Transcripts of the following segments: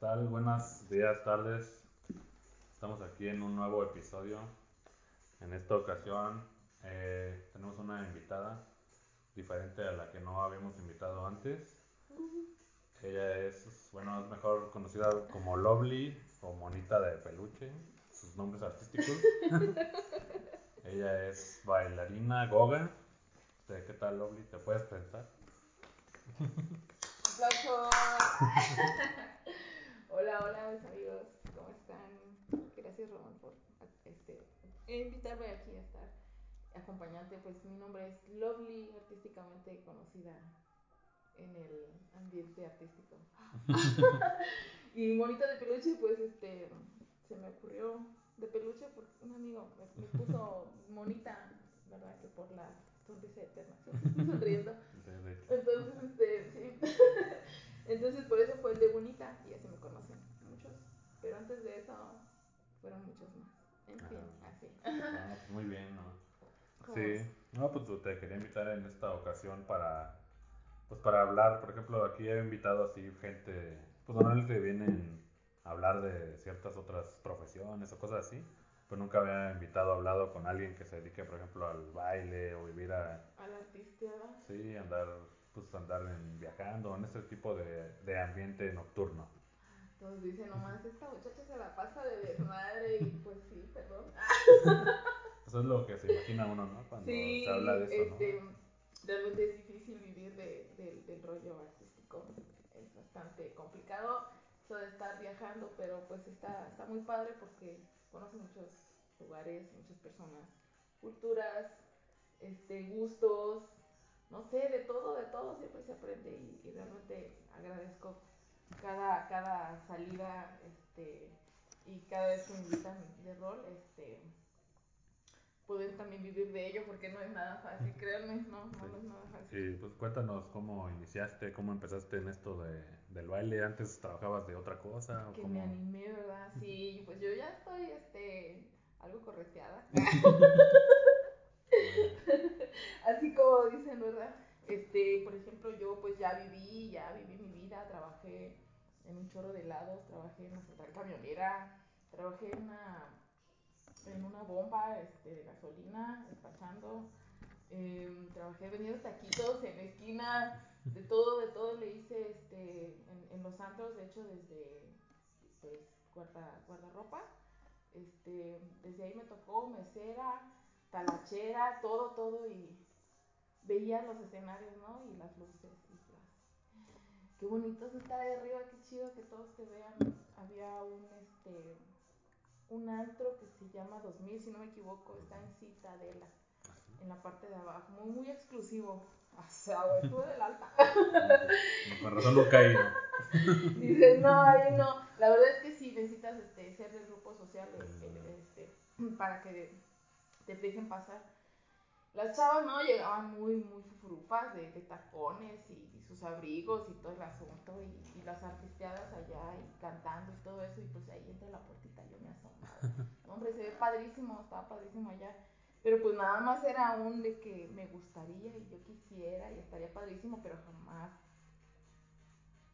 tal? Buenos días, tardes. Estamos aquí en un nuevo episodio. En esta ocasión eh, tenemos una invitada diferente a la que no habíamos invitado antes. Ella es, bueno, es mejor conocida como Lovely o Monita de Peluche, sus nombres artísticos. Ella es bailarina Goga. ¿Qué tal, Lovely? ¿Te puedes presentar? Hola, hola, mis amigos. ¿Cómo están? Gracias, Román, por este, invitarme aquí a estar acompañante. Pues mi nombre es Lovely, artísticamente conocida en el ambiente artístico. y Monita de Peluche, pues este, se me ocurrió de peluche porque un amigo me, me puso Monita, ¿verdad? Que por la sonrisa eterna, sonriendo. Entonces, este, sí. Entonces, por eso fue el de Bonita y ya se me. Pero antes de eso, fueron muchos más. En fin, así. Ah, pues muy bien, ¿no? ¿Cómo Sí, no, pues te quería invitar en esta ocasión para, pues para hablar, por ejemplo, aquí he invitado así gente, pues normalmente vienen a hablar de ciertas otras profesiones o cosas así, pero nunca había invitado, hablado con alguien que se dedique, por ejemplo, al baile o vivir a, Al artista. sí, andar, pues andar en, viajando en ese tipo de, de ambiente nocturno. Todos dicen, nomás esta muchacha se la pasa de desmadre y pues sí, perdón. Eso es lo que se imagina uno, ¿no? Cuando Sí, se habla de eso, este, ¿no? realmente es difícil vivir de, de- del rollo artístico. Es bastante complicado eso de estar viajando, pero pues está, está muy padre porque conoces muchos lugares, muchas personas, culturas, este, gustos, no sé, de todo, de todo siempre se aprende y, y realmente agradezco cada, cada salida este, y cada vez que me invitan de rol, este, poder también vivir de ello porque no es nada fácil, créanme, no, no, no es nada fácil. Sí, pues cuéntanos cómo iniciaste, cómo empezaste en esto de, del baile. ¿Antes trabajabas de otra cosa? O Que cómo? me animé, ¿verdad? Sí, pues yo ya estoy, este, algo correteada. Así como dicen, ¿verdad? Este, por ejemplo, yo pues ya viví, ya viví mi vida, trabajé en un chorro de helados, trabajé en una central camionera, trabajé en una, en una bomba este, de gasolina, despachando, em, trabajé vendiendo taquitos en esquina, de todo, de todo le hice este, en, en los antros, de hecho desde pues guarda, guardarropa, este, desde ahí me tocó mesera, talachera, todo, todo y veía los escenarios, ¿no? Y las luces y las... Qué bonito es estar ahí arriba, qué chido que todos te vean. Había un, este, un antro que se llama 2000, si no me equivoco, está en Citadela, en la parte de abajo, muy, muy exclusivo. O sea, güey, estuve del alta. Con razón he ido. Dices, no, ahí no. La verdad es que sí necesitas este, ser del grupo social eh, eh, este, para que te dejen pasar. Las chavas no llegaban muy, muy fufurufas de, de tacones y, y sus abrigos y todo el asunto y, y las artisteadas allá y cantando y todo eso y pues ahí entra la puertita yo me asomaba. Hombre, se ve padrísimo, estaba padrísimo allá. Pero pues nada más era un de que me gustaría y yo quisiera y estaría padrísimo, pero jamás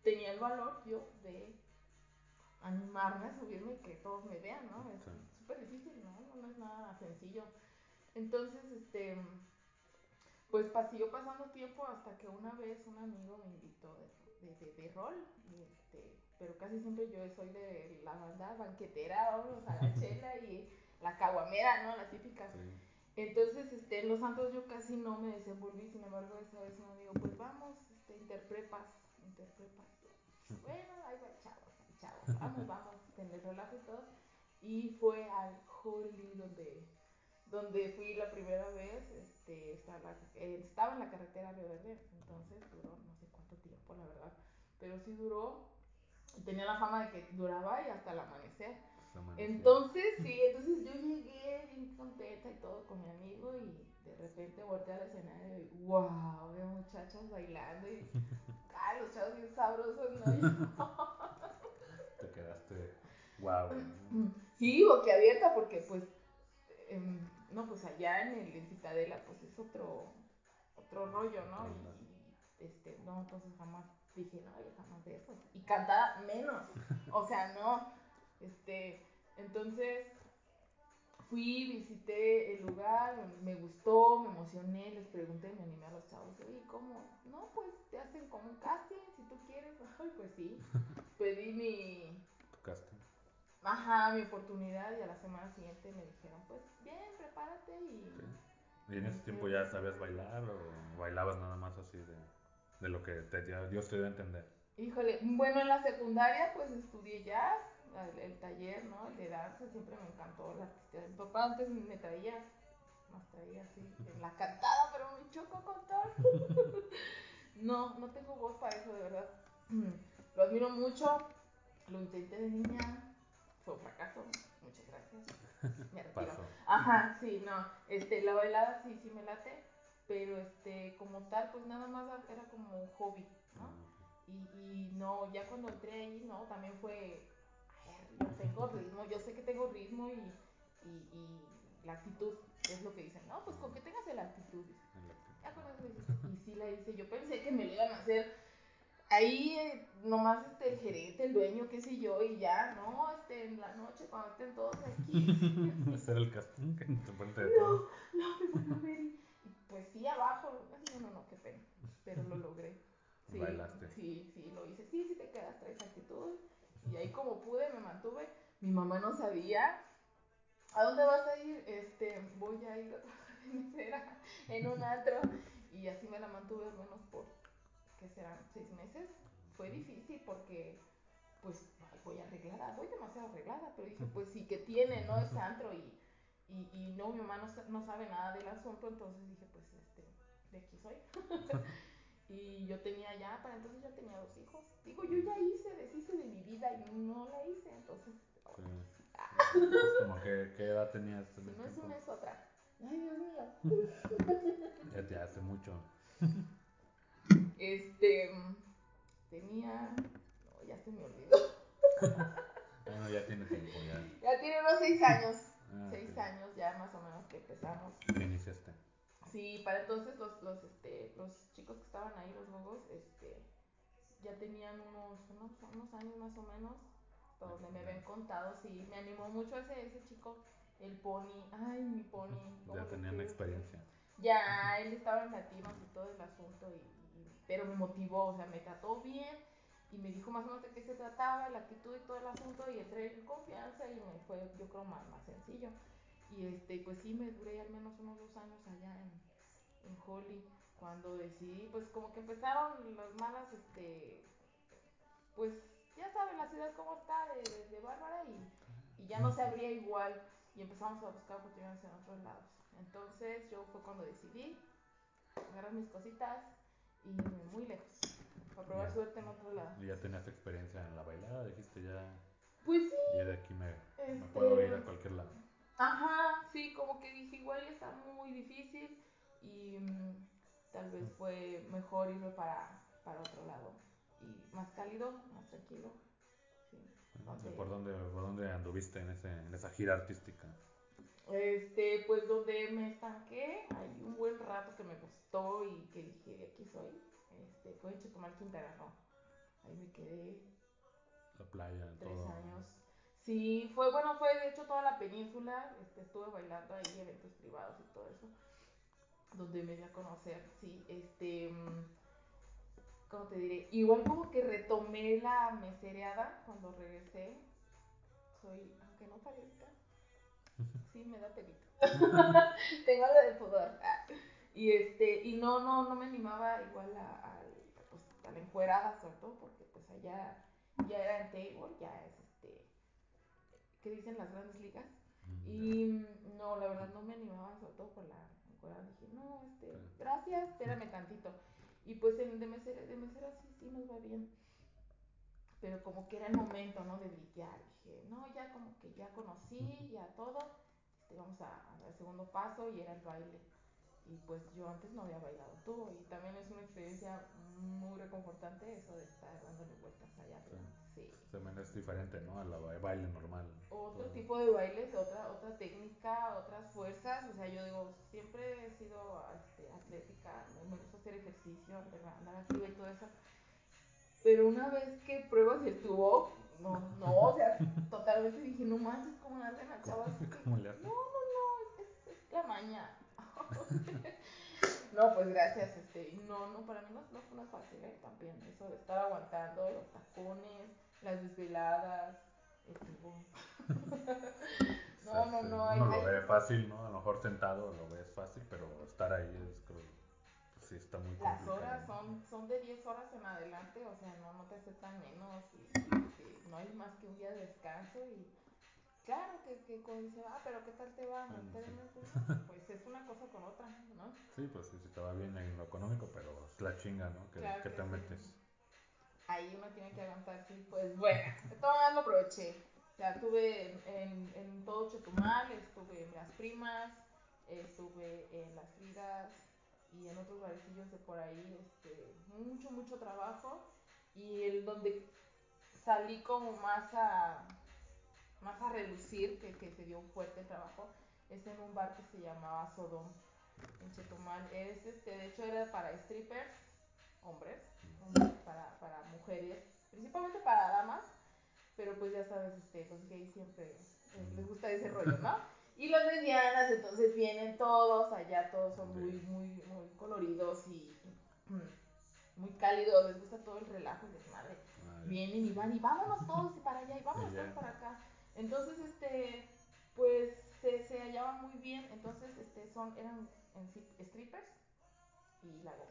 tenía el valor yo de animarme a subirme y que todos me vean, ¿no? Es Sí. súper difícil, ¿no? ¿no? No es nada sencillo. Entonces, este, pues siguió pasando tiempo hasta que una vez un amigo me invitó de, de, de, de rol, este, pero casi siempre yo soy de la banda banquetera, vámonos a la chela y la caguamera, ¿no? La típica. Sí. Entonces, este, en los santos yo casi no me desenvolví, sin embargo, esa vez un amigo, pues vamos, este, interprepas, interprepas. Bueno, ahí va, chavos, chavos, vamos, vamos, en el relajo y todo. Y fue al Holy donde, donde fui la primera vez, este, estaba, eh, estaba en la carretera Río Verde, entonces duró no sé cuánto tiempo, la verdad, pero sí duró, tenía la fama de que duraba y hasta el amanecer. Entonces, sí, entonces yo llegué bien contenta y todo con mi amigo y de repente volteé al escenario y wow, veo muchachas bailando y ah, los chavos bien sabrosos, ¿no? Y Te quedaste wow. sí, boquiabierta porque pues, em, no, pues allá en el en Citadela pues es otro, otro rollo, ¿no? Y, este, no, entonces jamás dije, no, yo jamás de eso. Y cantada menos. O sea, no. Este, entonces fui, visité el lugar, me gustó, me emocioné, les pregunté, me animé a los chavos, oye, ¿cómo? No, pues te hacen como un casting, si tú quieres. Ay, pues sí. Pedí mi... Ajá, mi oportunidad y a la semana siguiente me dijeron, pues bien, prepárate y... ¿Y en ese tiempo ya sabías bailar o bailabas nada más así de, de lo que te, Dios te dio a entender? Híjole, bueno, en la secundaria pues estudié jazz, el, taller, ¿no? El de danza, siempre me encantó la artista. Mi papá antes me traía, nos traía así en la cantada, pero me chocó con todo. no, no tengo voz para eso, de verdad. Lo admiro mucho, lo intenté de niña, fue un fracaso, muchas gracias. Me retiro. Ajá, sí, no, este, la bailada sí, sí me late, pero este, como tal, pues nada más era como un hobby, ¿no? Ah, y, y no, ya cuando entré ahí, no, también fue, yo tengo ritmo, yo sé que tengo ritmo y, y, y la actitud es lo que dicen, no, pues con que tengas la actitud, Ya con eso y sí la hice, yo pensé que me lo iban a hacer ahí eh, nomás este, el gerente, el dueño, qué sé yo, y ya, no, este, en la noche cuando estén todos aquí. Hacer el casting frente de no, No, me van a ver y, pues sí, abajo, no, no, no, qué pena, pero lo logré. Sí, Bailaste. Sí, sí, lo hice, sí, sí te quedas, traes actitud, y ahí como pude me mantuve, mi mamá no sabía, ¿a dónde vas a ir? Este, voy a ir a trabajar mesera, en un antro, y así me la mantuve al menos por serán seis meses, fue difícil porque, pues, voy arreglada, voy demasiado arreglada, pero dije, pues sí que tiene, ¿no? Es antro y, y, y no, mi mamá no, sabe nada del asunto, entonces dije, pues, este, de aquí soy. y yo tenía ya, para entonces ya tenía dos hijos. Digo, yo ya hice, deshice de mi vida y no la hice, entonces... como que, ¿qué edad tenías? Si no es una, es otra. Ay, Dios mío. ya te hace mucho. Este, tenía, no, ya se me olvidó. bueno, ya tiene tiempo, ya. Ya tiene unos seis años, ah, seis años ya más o menos que empezamos. ¿Qué iniciaste? Sí, para entonces los, los, este, los chicos que estaban ahí, los gogos, este, ya tenían unos, unos, unos años más o menos, donde me habían contado, sí, me animó mucho ese, ese chico, el pony, ay, mi pony. Ya tenían experiencia. Ya, él estaba en latinos y todo el asunto y pero me motivó, o sea, me trató bien y me dijo más o menos de qué se trataba, la actitud y todo el asunto y entré en confianza y me fue, yo creo, más, más sencillo. Y este, pues sí, me duré al menos unos dos años allá en, en Holly, cuando decidí, pues como que empezaron las malas, este, pues ya saben la ciudad cómo está de, de, Bárbara y, y, ya no se abría igual y empezamos a buscar oportunidades en otros lados. Entonces yo fue cuando decidí agarrar mis cositas, y muy lejos, para probar suerte en otro lado. ¿Y ya tenías experiencia en la bailada? Dijiste ya. Pues sí. Y de aquí me, puedo ir a este, cualquier lado. Ajá, sí, como que dije, igual ya está muy difícil y mm, tal vez fue mejor irme para, para otro lado. Y más cálido, más tranquilo. Sí, ¿Por, dónde, ¿Por dónde anduviste en, ese, en esa gira artística? Este, pues donde me estanqué, hay un buen rato que me gustó y que dije, de aquí soy, este, fue en Chetumal, Quintana Roo. Ahí me quedé. La playa, tres años. Sí, fue, bueno, fue de hecho toda la península, este, estuve bailando ahí, eventos privados y todo eso, donde me di a conocer, sí, este, mm, ¿cómo te diré? Igual como que retomé la mesereada cuando regresé, soy, aunque no parezca, sí me da pelito. Tengo algo de pudor. Y este, y no, no, no me animaba igual a, a, pues, a la encuerada, sobre todo porque pues allá ya era en table, ya es este, ¿qué dicen las grandes ligas? Mm, y mm, no, la verdad no me animaba, sobre todo por la encuerada. Dije, no, este, gracias, espérame tantito. Y pues en, de mesera, de mesera sí, sí nos va bien. Pero como que era el momento, ¿no? De brillar. Dije, no, ya como que ya conocí, ya todo este, vamos al segundo paso y era el baile. Y pues yo antes no había bailado tú y también es una experiencia muy reconfortante eso de estar dándole vueltas allá arriba. Sí. También es diferente, ¿no? Al baile normal. Otro tipo de bailes, otra, otra técnica, otras fuerzas. O sea, yo digo, siempre he sido este, atlética, me gusta hacer ejercicio, andar arriba y todo eso. Pero una vez que pruebas el tubo, no, no, o sea, totalmente dije, no manches, ¿cómo le hacen a chavas? ¿Cómo le hacen? No, no, no, es, es, es la maña. no, pues gracias, este, no, no, para mí no, no fue una fácil, ¿eh? También, eso de estar aguantando los tacones, las desveladas, estuvo. no, no, no, hay, Uno lo hay- ve fácil, ¿no? A lo mejor sentado lo ves fácil, pero estar ahí es, creo, sí está muy Las complicado. horas ¿no? son, son de 10 horas en adelante, o sea, no, no te aceptan menos y, y- no hay más que un día de descanso y claro que, que dice, ah, pero ¿qué tal te va? Ah, monetariamente? Pues es una cosa con otra, ¿no? Sí, pues sí, sí te va bien en lo económico, pero es la chinga, ¿no? Que, Claro que que te sí. metes. Ahí uno tiene que aguantar, sí, pues bueno, de todas lo aproveché. O sea, estuve en, en, en todo Chetumal, estuve en Las Primas, estuve en Las Fridas y en otros barecillos de por ahí, este, mucho, mucho trabajo. Y el donde salí como más a, más a relucir, que, que se dio un fuerte trabajo, es en un bar que se llamaba Sodom, en Chetumal. Es, este, de hecho era para strippers, hombres, hombres para, para mujeres, principalmente para damas, pero pues ya sabes, este, los gays siempre les gusta ese rollo, ¿no? Y los lesbianas, entonces vienen todos, allá todos son muy, muy, muy coloridos y, y, muy cálidos, les gusta todo el relajo y desmadre. Ah, Vienen y van y vámonos todos para allá y vámonos todos para acá. Entonces, este, pues se, se hallaban muy bien, entonces, este, son, eran en strippers y la goma.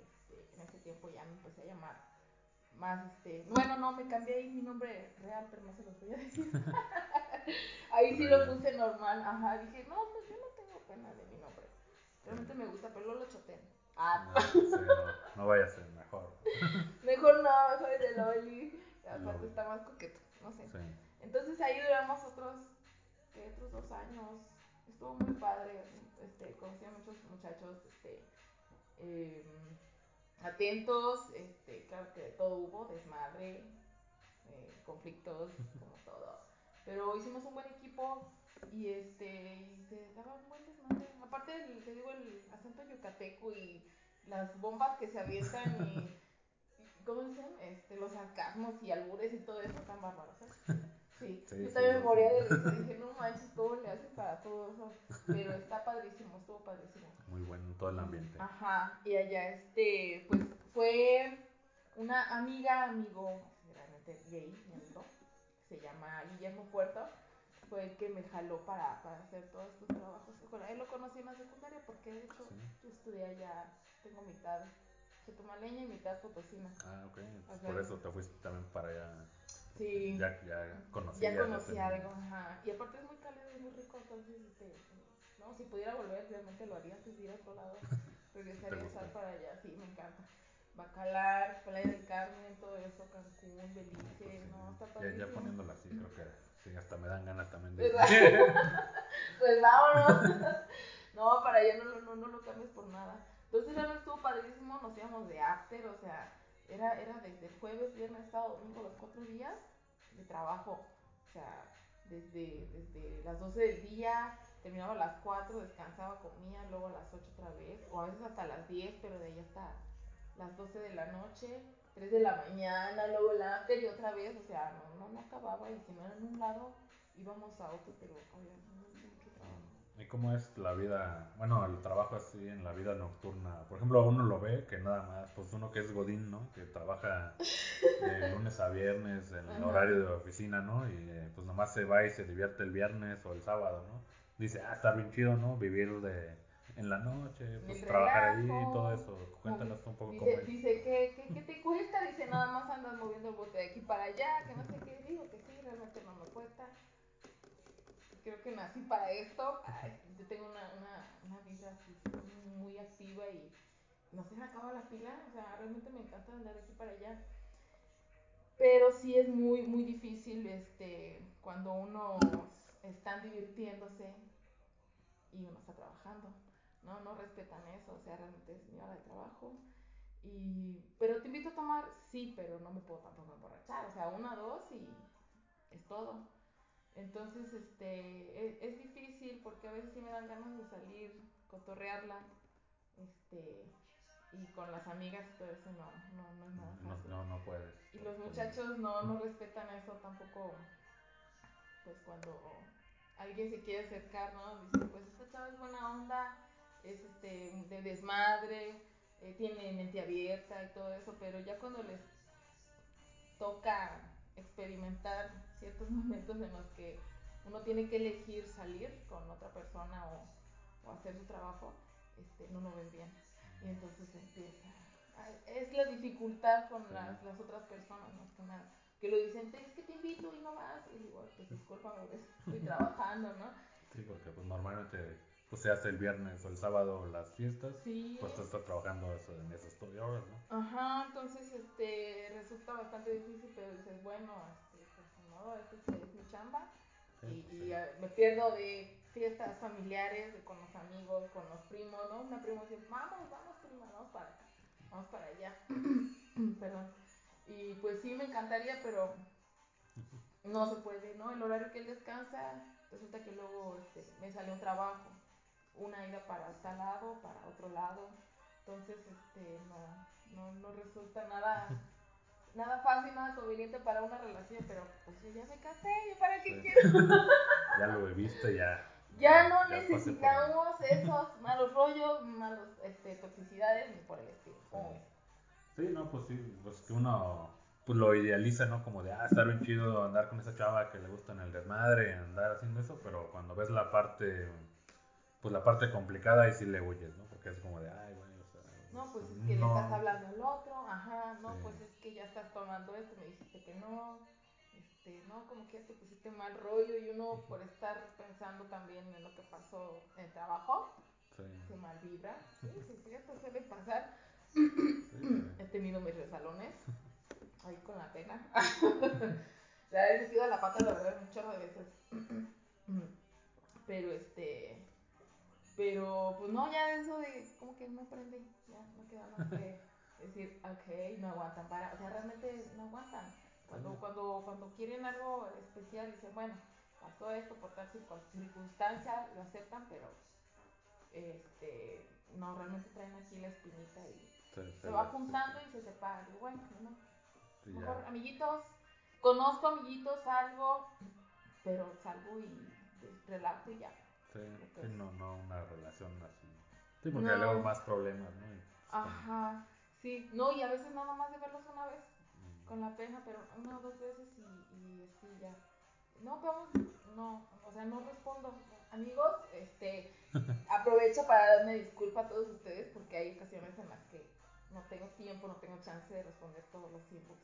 Este, en ese tiempo ya me empecé a llamar más, este, bueno, no, me cambié ahí mi nombre real, pero no se los voy a decir. ahí sí lo puse normal, ajá, dije, no, pues yo no tengo pena de mi nombre. Realmente me gusta, pero lo choteen. Ah, No, sí, no, no vaya a ser mejor. mejor no, mejor el de Loli. Aparte está más coqueto, no sé. Sí. Entonces ahí duramos otros, ¿qué? otros dos años. Estuvo muy padre. Este, conocí a muchos muchachos, este, eh, atentos, este, claro que todo hubo, desmadre, eh, conflictos, como todo. Pero hicimos un buen equipo y este, y se daba un buen desmadre. Aparte, el- te digo, el acento yucateco y las bombas que se avientan y, y ¿cómo dicen? Este, los sarcasmos y albures y todo eso están bárbaros, ¿eh? Sí, Sí, yo sí, también me moría de risa, dije, no manches, ¿cómo le hacen para todo eso? Pero está padrísimo, estuvo padrísimo. Muy bueno todo el ambiente. Ajá, y allá este, pues fue una amiga, amigo, realmente gay, mi amigo, se llama Guillermo Puerto, fue el que me jaló para, para hacer todos estos trabajos. Con él lo conocí en la secundaria porque de hecho Sí. yo estudié allá, tengo mitad chetumaleña y mitad potosina. Ah, ok. pues Ajá. por eso te fuiste también para allá. Sí. Ya, ya conocí. ya conocí algo, ajá. Y aparte es muy cálido y muy rico, entonces, este, no, si pudiera volver, realmente lo haría antes de ir a otro lado. Regresaría a para allá, sí, me encanta. Bacalar, Playa del Carmen, todo eso, Cancún, Belice, no, está ya, padrísimo. ya poniéndolo así, creo que sí, hasta me dan ganas también de. Pues vámonos. No, para allá no, lo- no, no lo cambies por nada. Entonces realmente estuvo padrísimo, nos íbamos de after, o sea, era, era desde jueves, viernes, sábado, domingo, los cuatro días de trabajo. O sea, desde, desde las 12 del día, terminaba a las 4, descansaba, comía, luego a las 8 otra vez, o a veces hasta las 10, pero de ahí hasta las 12 de la noche, 3 de la mañana, luego el after y otra vez, o sea, no, no, no acababa y si no era en un lado, íbamos a otro, pero trabajo. ¿Y cómo es la vida, bueno, el trabajo así en la vida nocturna? Por ejemplo, uno lo ve que nada más, pues uno que es Godín, ¿no? Que trabaja de lunes a viernes en el Ajá. horario de oficina, ¿no? Y eh, pues nomás se va y se divierte el viernes o el sábado, ¿no? Dice, ah, está bien chido, ¿no? Vivir de en la noche, pues trabajar ahí y todo eso. Cuéntanos un poco cómo Dice, es. dice que, que, que te cuesta, dice nada más andas moviendo el bote de aquí para allá, que no sé qué, digo que sí, realmente no me cuesta. Creo que nací para esto. Ay, yo tengo una, una, una vibra así muy activa y no se me acaba la pila, o sea, realmente me encanta andar de aquí para allá. Pero sí es muy, muy difícil este, cuando uno están divirtiéndose y uno está trabajando. No, no respetan eso, o sea, realmente es mi hora de trabajo. Y, pero te invito a tomar, sí, pero no me puedo tampoco emborrachar, o sea, una, dos y es todo. Entonces, este, es, es difícil porque a veces sí me dan ganas de salir, cotorrearla, este, y con las amigas y todo eso no, no, no es nada fácil. No, no, puedes. Y los muchachos no, no respetan eso tampoco, pues cuando alguien se quiere acercar, ¿no? Dicen, pues esta chava es buena onda, es este, de desmadre, eh, tiene mente abierta y todo eso, pero ya cuando les toca experimentar ciertos momentos en los que uno tiene que elegir salir con otra persona o, o hacer su trabajo, este, no lo ven bien. Y entonces empieza. Es la dificultad con las, las otras personas, más que nada. Que lo dicen, es que te invito y no vas. Y digo, pues discúlpame, estoy trabajando, ¿no? Sí, porque pues normalmente pues se hace el viernes o el sábado las fiestas, sí. pues tú estás trabajando eso, en esas horas, ¿no? Ajá, entonces este resulta bastante difícil, pero dices, bueno, este, pues no, esta es, mi chamba. y, y me pierdo de fiestas familiares, con los amigos, con los primos, ¿no? Una prima dice, vamos, vamos prima, vamos para acá, vamos para allá. Perdón. Y pues sí me encantaría, pero no se puede, ¿no? El horario que él descansa, resulta que luego este, me sale un trabajo, una ida para tal lado, para otro lado, entonces este, no, no, no resulta nada nada fácil, nada conveniente para una relación, pero pues yo ya me casé, ¿yo para qué quiero? ya lo viste, ya ya no necesitamos esos malos rollos, malos este, toxicidades ni por el estilo. Sí. no, pues sí, pues que uno pues lo idealiza, ¿no? Como de, ah, estar bien chido andar con esa chava que le gusta en el desmadre, andar haciendo eso, pero cuando ves la parte, pues la parte complicada y sí le huyes, ¿no? Porque es como de, ay, güey, o sea... No, pues es que le estás hablando al otro, ajá, no, pues es que ya estás tomando esto, me dijiste que no, este, no, como que ya te pusiste mal rollo y uno por estar pensando también en lo que pasó en el trabajo, se mal vibra. Sí, sí, sí, esto suele pasar. He tenido mis resalones ahí con la pena. la he metido a la pata, la verdad, un chorro de veces. pero este. Pero pues no, ya eso de como que no aprende, ya no queda más que decir, ok, no aguantan para, o sea, realmente no aguantan. Cuando, cuando, cuando quieren algo especial, dicen, bueno, pasó esto por tal circunstancia, lo aceptan, pero este, no, realmente traen aquí la espinita y se, va juntando y se separa. Y bueno, no, mejor amiguitos, conozco amiguitos, salgo, pero salgo y relajo y ya. Sí, no, no una relación así. Sí, porque luego más problemas, ¿no? Pues, Ajá, sí, no, y a veces nada más de verlos una vez con la pena, pero una o dos veces y, y sí, ya. No, vamos, no, o sea, no respondo. Amigos, este, aprovecho para darme disculpa a todos ustedes porque hay ocasiones en las que no tengo tiempo, no tengo chance de responder todos los tiempos.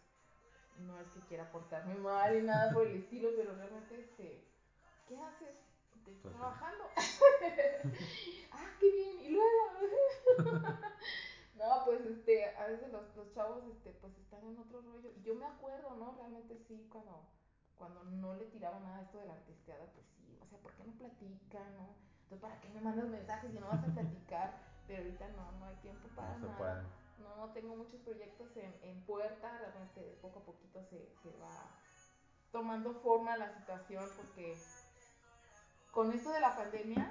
No es que quiera portarme mal ni nada por el estilo, pero realmente, este, ¿qué haces? Trabajando. ah, qué bien, y luego. No, pues este, a veces los, los chavos este, pues están en otro rollo. Y yo me acuerdo, ¿no? Realmente sí, cuando, cuando no le tiraba nada a esto de la artisteada, pues sí, o sea, ¿por qué no platican, no? Entonces, ¿para qué me mandas mensajes si no vas a platicar? Pero ahorita no, no hay tiempo para no nada. No, tengo muchos proyectos en, en puerta, realmente poco a poquito se, se va tomando forma la situación porque con esto de la pandemia,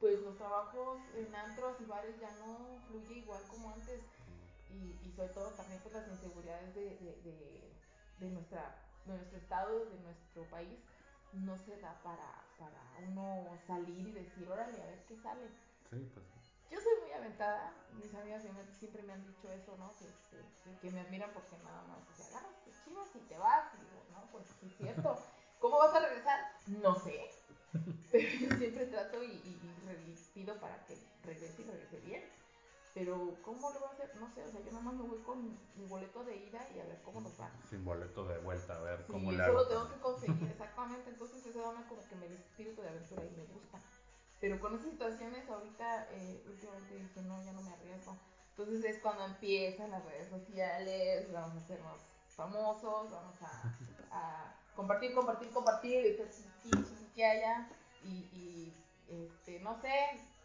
pues los trabajos en antros y bares ya no fluye igual como antes y, y sobre todo también por las inseguridades de, de, de, nuestra, nuestro estado, de nuestro país, no se da para, para uno salir y decir, órale, a ver qué sale. Sí, pues. Yo soy muy aventada, mis amigas siempre me han dicho eso, ¿no? Que, este, que, me admiran porque nada más, o sea, agarras tus chivas y te vas, y digo, no, pues sí es cierto. ¿Cómo vas a regresar? No sé. Pero yo siempre trato y, y, pido para que regrese y regrese bien. Pero, ¿cómo lo voy a hacer? No sé, o sea, yo nada más me voy con mi boleto de ida y a ver cómo nos va. Sin boleto de vuelta, a ver cómo le hago. eso lo tengo que conseguir, exactamente. Entonces, eso da como que me da espíritu de aventura y me gusta. Pero con esas situaciones, ahorita, eh, últimamente dije, no, ya no me arriesgo. Entonces, es cuando empiezan las redes sociales, vamos a hacernos famosos, vamos a, a compartir, compartir, compartir, y que haya, y, y este, no sé,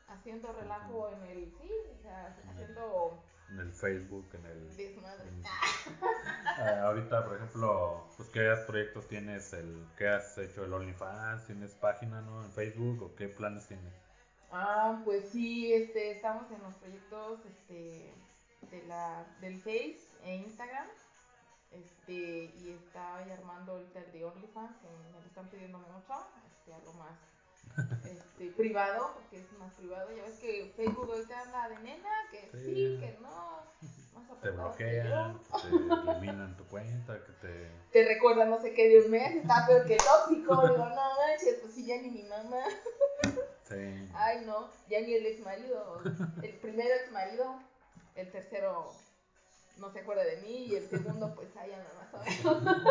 haciendo relajo en el, sí, o sea, haciendo... En el Facebook, en el... Desmadre. Ah, ahorita, por ejemplo, pues, ¿qué proyectos tienes? el ¿Qué has hecho? ¿El OnlyFans? ¿Tienes página, no? ¿En Facebook? ¿O qué planes tienes? Ah, pues sí, este, estamos en los proyectos este, de la, del Face e Instagram. Este, y está ahí armando ahorita el de OnlyFans, que me lo están pidiendo mucho, este, algo más este, privado, porque es más privado. Ya ves que Facebook ahorita anda de nena, que sí, que no. Más Te bloquean, te eliminan tu cuenta, que te... Te recuerdan no sé qué de un mes, está peor que tóxico. Digo, no manches, pues sí, ya ni mi mamá. Sí. Ay, no, ya ni el ex marido. El primero ex marido, el tercero no se acuerda de mí y el segundo, pues ahí anda más o menos.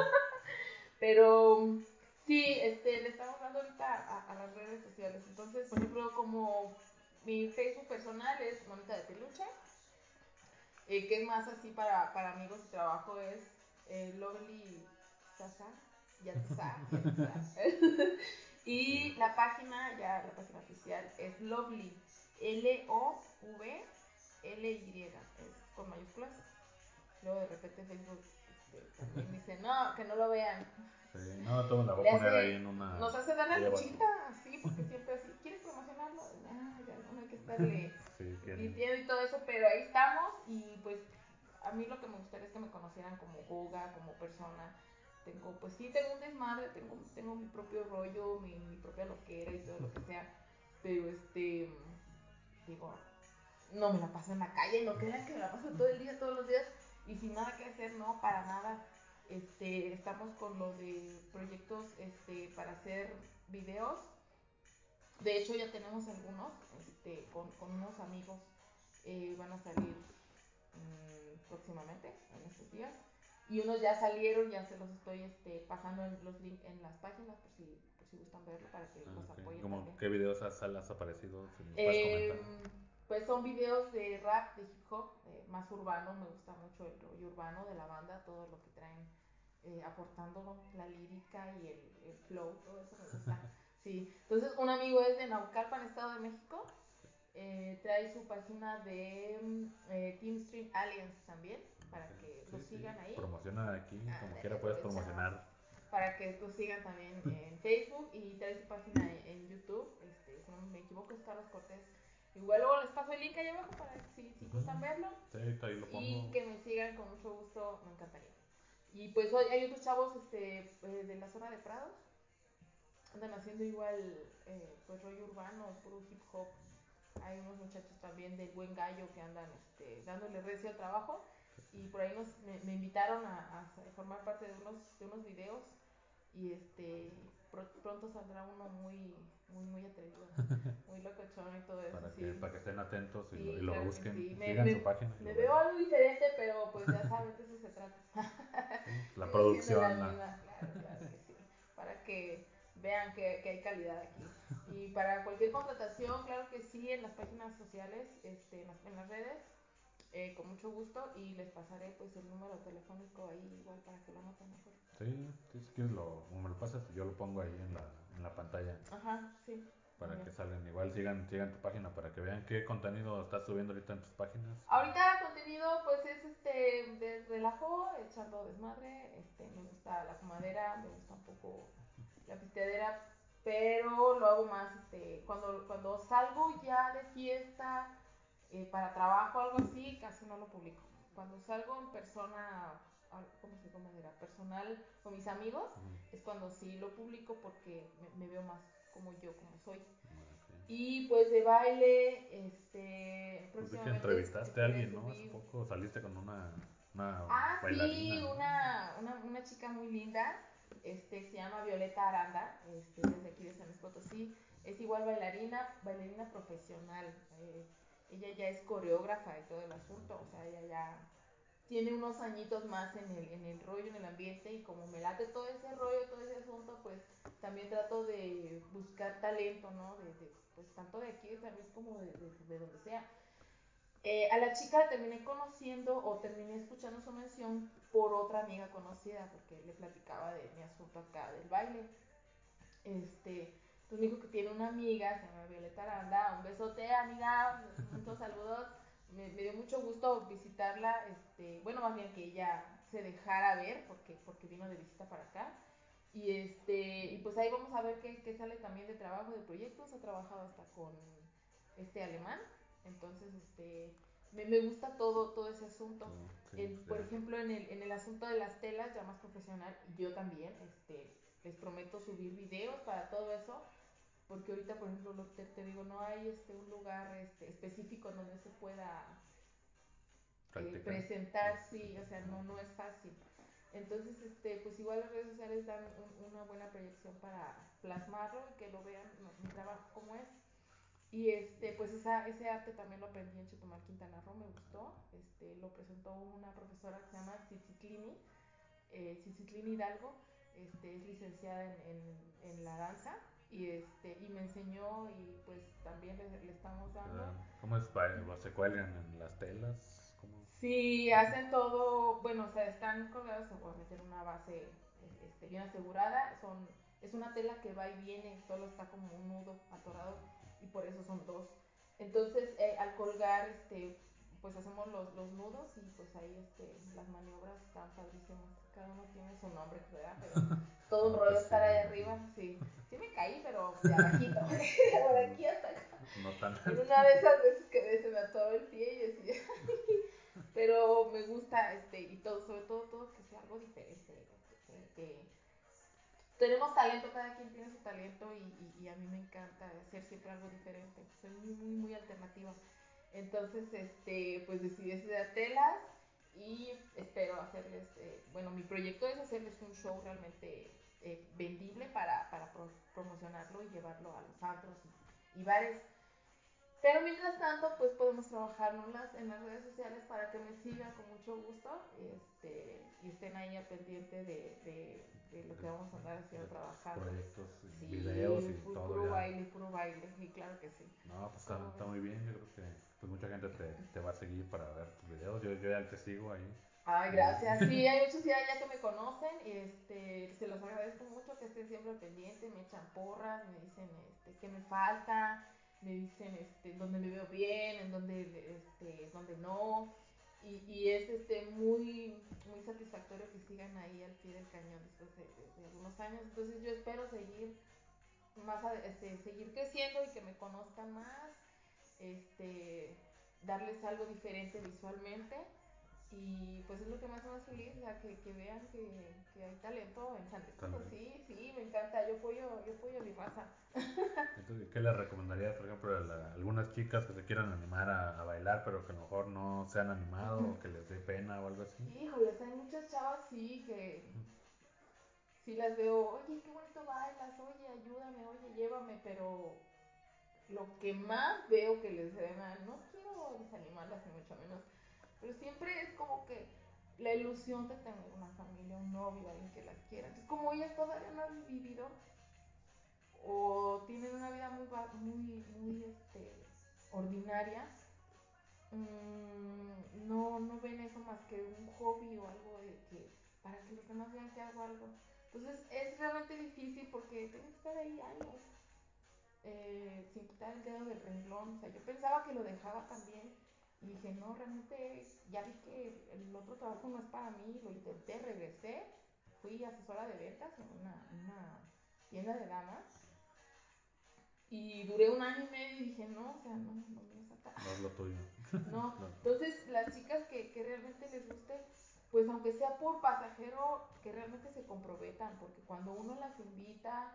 Pero Sí, este, le estamos dando ahorita a, las redes sociales. Entonces, por ejemplo, como mi Facebook personal es Monita de Peluche, eh, que es más así para, para amigos y trabajo, es eh, Lovely Sasa, ya tú sabes, y la página, ya la página oficial, es Lovely, L-O-V-L-Y, con mayúsculas. Luego de repente Facebook este, también dice, no, que no lo vean. Sí, no, todo la voy a poner ahí en una. Nos hace dar la luchita, así, porque siempre así. ¿Quieres promocionarlo? Ah, ya no hay que estarle sí, y todo eso, pero ahí estamos. Y pues a mí lo que me gustaría es que me conocieran como Goga, como persona. Tengo, pues sí, tengo un desmadre, tengo, tengo mi propio rollo, mi, mi propia loquera y todo lo que sea. Pero este, digo, no me la paso en la calle, no crean que me la paso todo el día, todos los días y sin nada que hacer, no, para nada. Este, estamos con lo de proyectos este, para hacer videos. De hecho, ya tenemos algunos este, con, con unos amigos. Eh, van a salir mm, próximamente, en estos días. Y unos ya salieron, ya se los estoy este, pasando en los links en las páginas por si, por si gustan verlo para que ah, los apoyen. ¿Cómo, ¿Qué videos has, has aparecido? Si eh, pues son videos de rap, de hip hop, más urbano. Me gusta mucho el rollo urbano de la banda, todo lo que traen eh, aportando la lírica y el, flow, todo eso me gusta. Sí, entonces un amigo es de Naucalpan, Estado de México, eh, trae su página de eh, Team Stream Alliance también, para que lo sigan ahí. Promociona aquí, como quiera puedes promocionar. Para que lo sigan también en Facebook y trae su página en, YouTube, este, si no me equivoco es Carlos Cortés. Igual luego les paso el link ahí abajo para que si, si gustan verlo. Sí, ahí lo pongo. Y que me sigan con mucho gusto, me encantaría. Y pues hoy hay otros chavos este, eh, de la zona de Prados. Andan haciendo igual eh, pues rollo urbano, puro hip hop. Hay unos muchachos también del buen gallo que andan este, dándole recio al trabajo. Y por ahí nos, me, invitaron a, formar parte de unos, de unos videos. Y este pronto saldrá uno muy, muy, muy atrevido, muy locochón y todo eso. Para, sí. que, estén atentos y, lo, y lo, busquen, sigan su página. Me veo algo diferente, pero pues ya saben de eso se trata. la producción. La claro, claro que sí. Para que vean que, que, hay calidad aquí. Y para cualquier contratación, claro que sí, en las páginas sociales, este, en, las, en las redes, eh, con mucho gusto y les pasaré pues el número telefónico ahí igual para que lo noten mejor. Sí, si quieres lo, me lo pasas, yo lo pongo ahí en la, en la pantalla. Ajá, sí. Para que salgan, igual sigan, sigan tu página para que vean qué contenido estás subiendo ahorita en tus páginas. Ahorita contenido pues es este de relajo, echando desmadre, este me gusta la fumadera, me gusta un poco la pisteadera, pero lo hago más este cuando cuando salgo ya de fiesta eh, para trabajo o algo así, casi no lo publico. Cuando salgo en persona ¿cómo se llama? Personal con mis amigos, es cuando sí lo publico porque me, veo más como yo, como soy. Y pues de baile, este, pues que entrevistaste a alguien, ¿no? Hace poco saliste con una, una ah, bailarina. Sí, una, una, una, chica muy linda, este, se llama Violeta Aranda, este, desde aquí de San Luis Potosí. Es igual bailarina, bailarina profesional. Eh, ella ya es coreógrafa y todo el asunto, o sea, ella ya tiene unos añitos más en el, en el rollo, en el ambiente, y como me late todo ese rollo, todo ese asunto, pues también trato de buscar talento, ¿no? De, pues tanto de aquí de Luis como de, de donde sea. Eh, a la chica la terminé conociendo o terminé escuchando su mención por otra amiga conocida, porque le platicaba de mi asunto acá del baile. Este, entonces me dijo que tiene una amiga, se llama Violeta Aranda, un besote, amiga, muchos saludos me, dio mucho gusto visitarla, este, bueno, más bien que ella se dejara ver porque, porque vino de visita para acá. Y este, y pues ahí vamos a ver qué, qué sale también de trabajo, de proyectos. Ha trabajado hasta con este alemán. Entonces, este, me, me gusta todo, todo ese asunto. Sí, En- por ejemplo, en el, en el asunto de las telas, ya más profesional, yo también, este, les prometo subir videos para todo eso, porque ahorita, por ejemplo, lo- te, te digo, no hay este, un lugar este, específico donde se pueda eh, presentar, sí, o sea, no, no es fácil. Entonces, este, pues igual las redes sociales dan un- una buena proyección para plasmarlo y que lo vean ¿no? mi trabajo como es. Y este, pues esa, ese arte también lo aprendí en Chetumal, Quintana Roo, me gustó. Este, lo presentó una profesora que se llama Tzitziclini, eh, Hidalgo, este, es licenciada en, en, en la danza y este, y me enseñó y pues también le, le estamos dando. Ah, ¿Cómo es? ¿Va- ¿Se cuelgan en las telas? ¿Cómo? Sí, hacen todo, bueno, o sea, están colgados obviamente en una base este, bien asegurada, son, es una tela que va y viene, solo está como un nudo atorado y por eso son dos. Entonces, eh, al colgar, este, pues hacemos los, los nudos y pues ahí este, las maniobras están padrísimas. Cada uno tiene su nombre, ¿verdad? Pero todo un rollo pues estar ahí arriba, sí. Sí me caí, pero de abajito, de aquí hasta acá. No tan En una de esas veces que se me atoró el pie y decía, pero me gusta este y todo, sobre todo todo que sea algo diferente, que, que- tenemos talento, cada quien tiene su talento y, y- y a mí me encanta hacer siempre algo diferente, soy muy muy muy alternativa. Entonces, este, pues decidí estudiar telas y espero hacerles, eh, bueno, mi proyecto es hacerles un show realmente eh, vendible para, para pro- promocionarlo y llevarlo a los antros y bares. Pero mientras tanto, pues podemos trabajarnos en las redes sociales para que me sigan con mucho gusto este, y estén ahí al pendiente de, de, de lo que vamos a andar haciendo, trabajando. proyectos, Sí, videos y todo puro ya. baile, puro baile, sí, claro que sí. No, pues está, muy bien. Yo creo que pues, mucha gente te, te va a seguir para ver tus videos. Yo, yo ya te sigo ahí. Ay, gracias. Sí, hay muchos ya, ya que me conocen y este, se los agradezco mucho que estén siempre al pendiente, me echan porras, me dicen este, qué me falta, me dicen este, dónde me veo bien, en dónde, este, dónde no. Y, y es este, muy, muy satisfactorio que sigan ahí al pie del cañón después de, de- algunos años. Entonces yo espero seguir más ade- este, seguir creciendo y que me conozcan más, este, darles algo diferente visualmente y pues es lo que me hace más feliz, o sea, que, que vean que, que hay talento en San Luis. Potosí, sí, me encanta, yo apoyo, yo apoyo a mi raza. Entonces, ¿qué le recomendarías, por ejemplo, a la- algunas chicas que se quieran animar a, a bailar, pero que a lo mejor no se han animado o que les dé pena o algo así? Híjoles, hay muchas chavas, sí, que sí las veo, oye, qué bonito bailas, oye, ayúdame, oye, llévame, pero lo que más veo que les frena, no quiero desanimarlas ni mucho menos, pero siempre es como que la ilusión de tener una familia, un novio, alguien que las quiera. Entonces, como ellas todavía no han vivido o tienen una vida muy, muy, muy, este, ordinaria, mm, no, no ven eso más que un hobby o algo de que para que los demás vean que hago algo. Entonces es realmente difícil porque tengo que estar ahí años eh, sin quitar el dedo del renglón. O sea, yo pensaba que lo dejaba también y dije, no, realmente ya vi que el otro trabajo no es para mí, lo intenté, regresé, fui asesora de ventas en una, una tienda de damas y duré un año y medio y dije, no, o sea, no, no me es acá. No es lo tuyo. No, No. entonces las chicas que, que realmente les guste, pues aunque sea por pasajero, que realmente se comprometan, porque cuando uno las invita,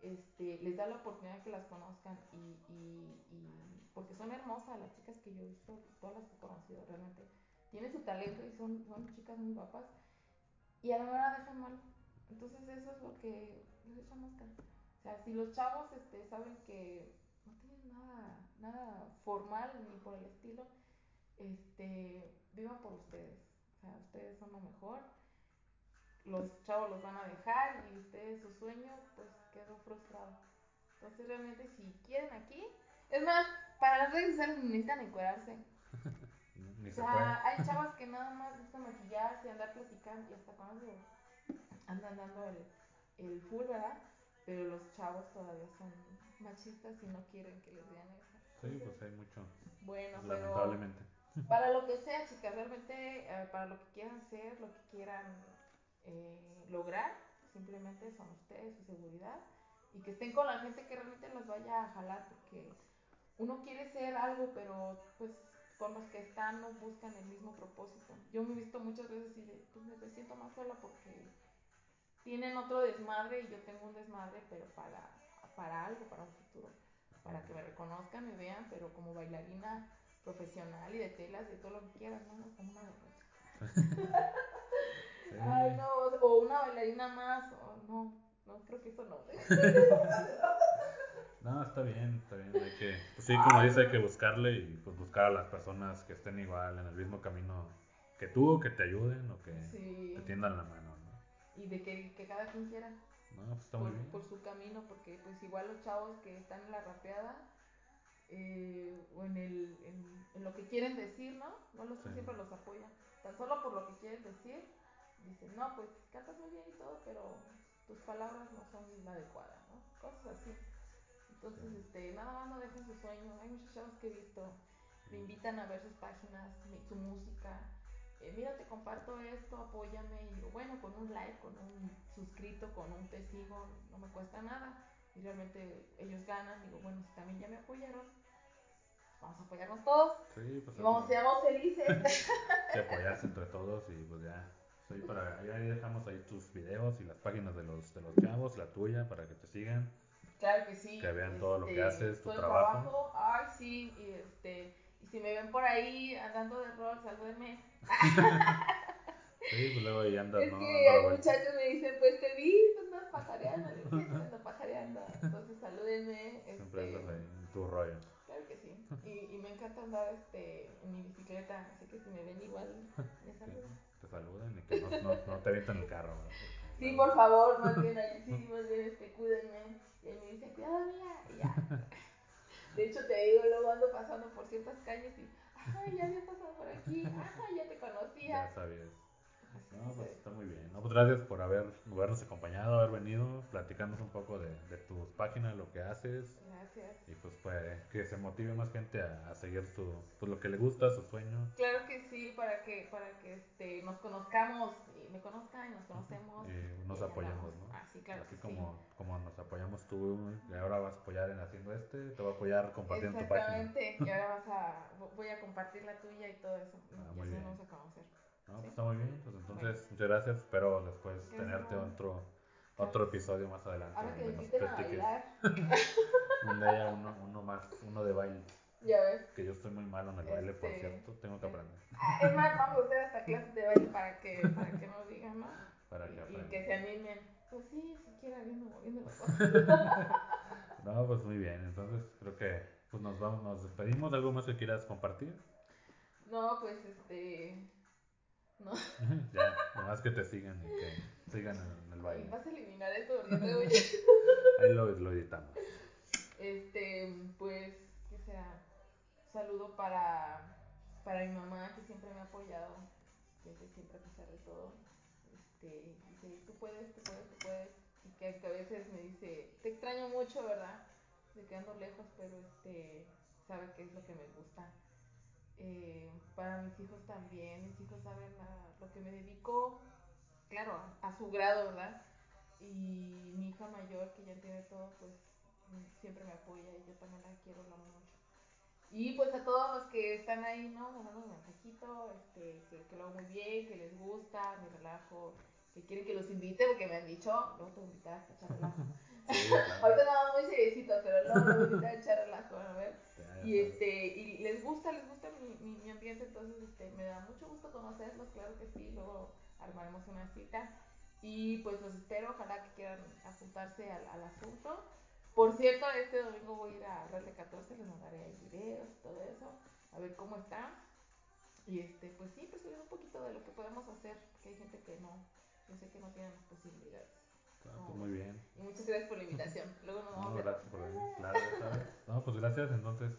este, les da la oportunidad de que las conozcan y, y, y porque son hermosas las chicas que yo he visto, todas las que he conocido realmente, tienen su talento y son, son chicas muy guapas y a la hora dejan mal. Entonces eso es lo que les echa mosca. O sea, si los chavos este, saben que no tienen nada, nada formal ni por el estilo, este, vivan por ustedes. O sea, ustedes son lo mejor. Los chavos los van a dejar y ustedes su sueño pues quedó frustrado. Entonces realmente si quieren aquí, es más, para sociales necesitan encuerarse. Ni O se puede. sea, hay chavas que nada más buscan maquillarse, andar platicando y hasta eso andan dando el, el full, ¿verdad? Pero los chavos todavía son machistas y no quieren que les vean eso. Sí, pues hay mucho, bueno, pero lamentablemente. para lo que sea, chicas, realmente eh, para lo que quieran ser, lo que quieran eh, lograr, simplemente son ustedes, su seguridad y que estén con la gente que realmente las vaya a jalar porque uno quiere ser algo, pero pues con los que están no buscan el mismo propósito. Yo me he visto muchas veces y de, pues me siento más sola porque tienen otro desmadre y yo tengo un desmadre, pero para, para algo, para un futuro, para que me reconozcan, me vean, pero como bailarina profesional y de telas, de todo lo que quieras, ¿no? Como una derrota. Ay, no, o una bailarina más, o no, no, creo que eso no. no, está bien, está bien, hay que, pues sí, como dice, hay que buscarle y pues buscar a las personas que estén igual en el mismo camino que tú, que te ayuden o que te tiendan la mano, ¿no? Y de que, que cada quien quiera. No, pues está muy bien. Por su camino, porque pues igual los chavos que están en la rapeada, eh, o en, el, en, lo que quieren decir, ¿no? No los siempre los apoyan. Tan solo por lo que quieren decir, dicen, no, pues cantas muy bien y todo, pero tus palabras no son la adecuada, ¿no? Cosas así. Entonces, este, nada más no dejen su sueño. Hay muchos chavos que he visto, me invitan a ver sus páginas, su música. Eh, mira, te comparto esto, apóyame. Y digo, bueno, con un like, con un suscrito, con un te sigo, no me cuesta nada. Y realmente ellos ganan. Digo, bueno, si también ya me apoyaron, vamos a apoyarnos todos. Sí, pues y vamos, seamos felices. que apoyarse entre todos y pues ya. Soy para, ahí dejamos ahí tus videos y las páginas de los, de los chavos, la tuya, para que te sigan. Claro que sí. Que vean todo lo que este, haces, tu trabajo. Ay, sí, y este, y si me ven por ahí andando de rol, salúdenme. sí, pues luego ahí andas, es ¿no? que hay muchachos me dicen, pues te vi, andas pajareando, le dije, ando pajareando. Entonces salúdenme. Siempre este, andas ahí en tu rollo. Claro que sí. Y, y me encanta andar este, en mi bicicleta, así que si me ven igual, me saludan. Te saludan y que no, no, no te avientan el carro, ¿verdad? sí, por favor, más bien ahí sí, más bien este, cuídenme. Y ahí me dicen, cuidado y ya. De hecho, te digo, luego ando pasando por ciertas calles y, ay, ya había pasado por aquí, ay, ya te conocía. Ya sabías. No, pues está muy bien. No, pues gracias por haber, habernos acompañado, haber venido, platicarnos un poco de, de tus páginas, lo que haces. Gracias. Y pues, pues que se motive más gente a, a, seguir su, pues lo que le gusta, su sueño. Claro que sí, para que, para que este, nos conozcamos, y me conozcan y nos conocemos. Y nos apoyemos, ¿no? Así, ah, claro Así como, como nos apoyamos tú y ahora vas a apoyar en haciendo este, te voy a apoyar compartiendo tu página. Exactamente, y ahora vas a, voy a compartir la tuya y todo eso. Ah, y así nos vamos a conocer. No, pues está muy bien. Pues entonces, muchas gracias. Espero después tenerte otro otro episodio más adelante. Ahora que un día uno, uno más, uno de baile. Ya ves. Que yo estoy muy malo en el baile, por este, cierto. Tengo que aprender. Ah, es más, vamos a hacer hasta clases de baile para que, para que nos digan, ¿no? Para que y, y que se animen. Pues sí, siquiera viendo, moviendo los No, pues muy bien. Entonces creo que pues nos vamos, nos despedimos. ¿Algo más que quieras compartir? No, pues este ¿no? ya, nomás que te sigan y que sigan en, el baile. Vas a eliminar esto porque Ahí lo, lo editamos. Este, pues, ¿qué será? Saludo para, para mi mamá que siempre me ha apoyado, siempre, siempre a pesar de todo. Este, dice, tú puedes, tú puedes, tú puedes. Y que, que a veces me dice, te extraño mucho, ¿verdad? De que ando lejos, pero este, sabe que es lo que me gusta eh, para mis hijos también, mis hijos saben a lo que me dedico, claro, a, su grado, ¿verdad? Y mi hija mayor, que ya entiende todo, pues siempre me apoya y yo también la quiero, la amo mucho. Y pues a todos los que están ahí, ¿no? Me mandan un mensajito, este, que, que, lo hago muy bien, que les gusta, mi relajo, que quieren que los invite porque me han dicho, luego te voy a invitar a echar relajo. Ahorita nada muy seriecitos, pero luego los voy a invitar a echar relajo, a ver. Y este, y les gusta, les gusta mi, mi, mi, ambiente, entonces este, me da mucho gusto conocerlos, claro que sí, luego armaremos una cita. Y pues los espero, ojalá que quieran apuntarse al, al asunto. Por cierto, este domingo voy a ir a Red 14, les mandaré videos y todo eso, a ver cómo está. Y este, pues sí, pues un poquito de lo que podemos hacer, porque hay gente que no, yo sé que no tienen las posibilidades. Ah, pues muy bien. Y muchas gracias por la invitación. Luego nos vamos no, gracias por. Claro. No, pues gracias. Entonces,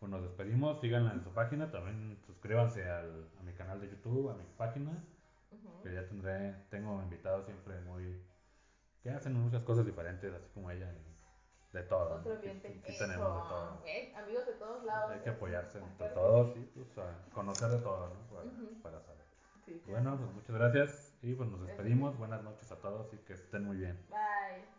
pues nos despedimos. Síganla en su página. También suscríbanse al, a mi canal de YouTube, a mi página. Que ya tendré, tengo invitados siempre muy. que hacen muchas cosas diferentes, así como ella. de todo. Otro ambiente. Aquí, tenemos de todo. amigos de todos lados. Hay que apoyarse entre todos y pues, conocer de todo, ¿no? Para, para saber. bueno, pues muchas gracias y pues nos despedimos. Buenas noches a todos y que estén muy bien. Bye.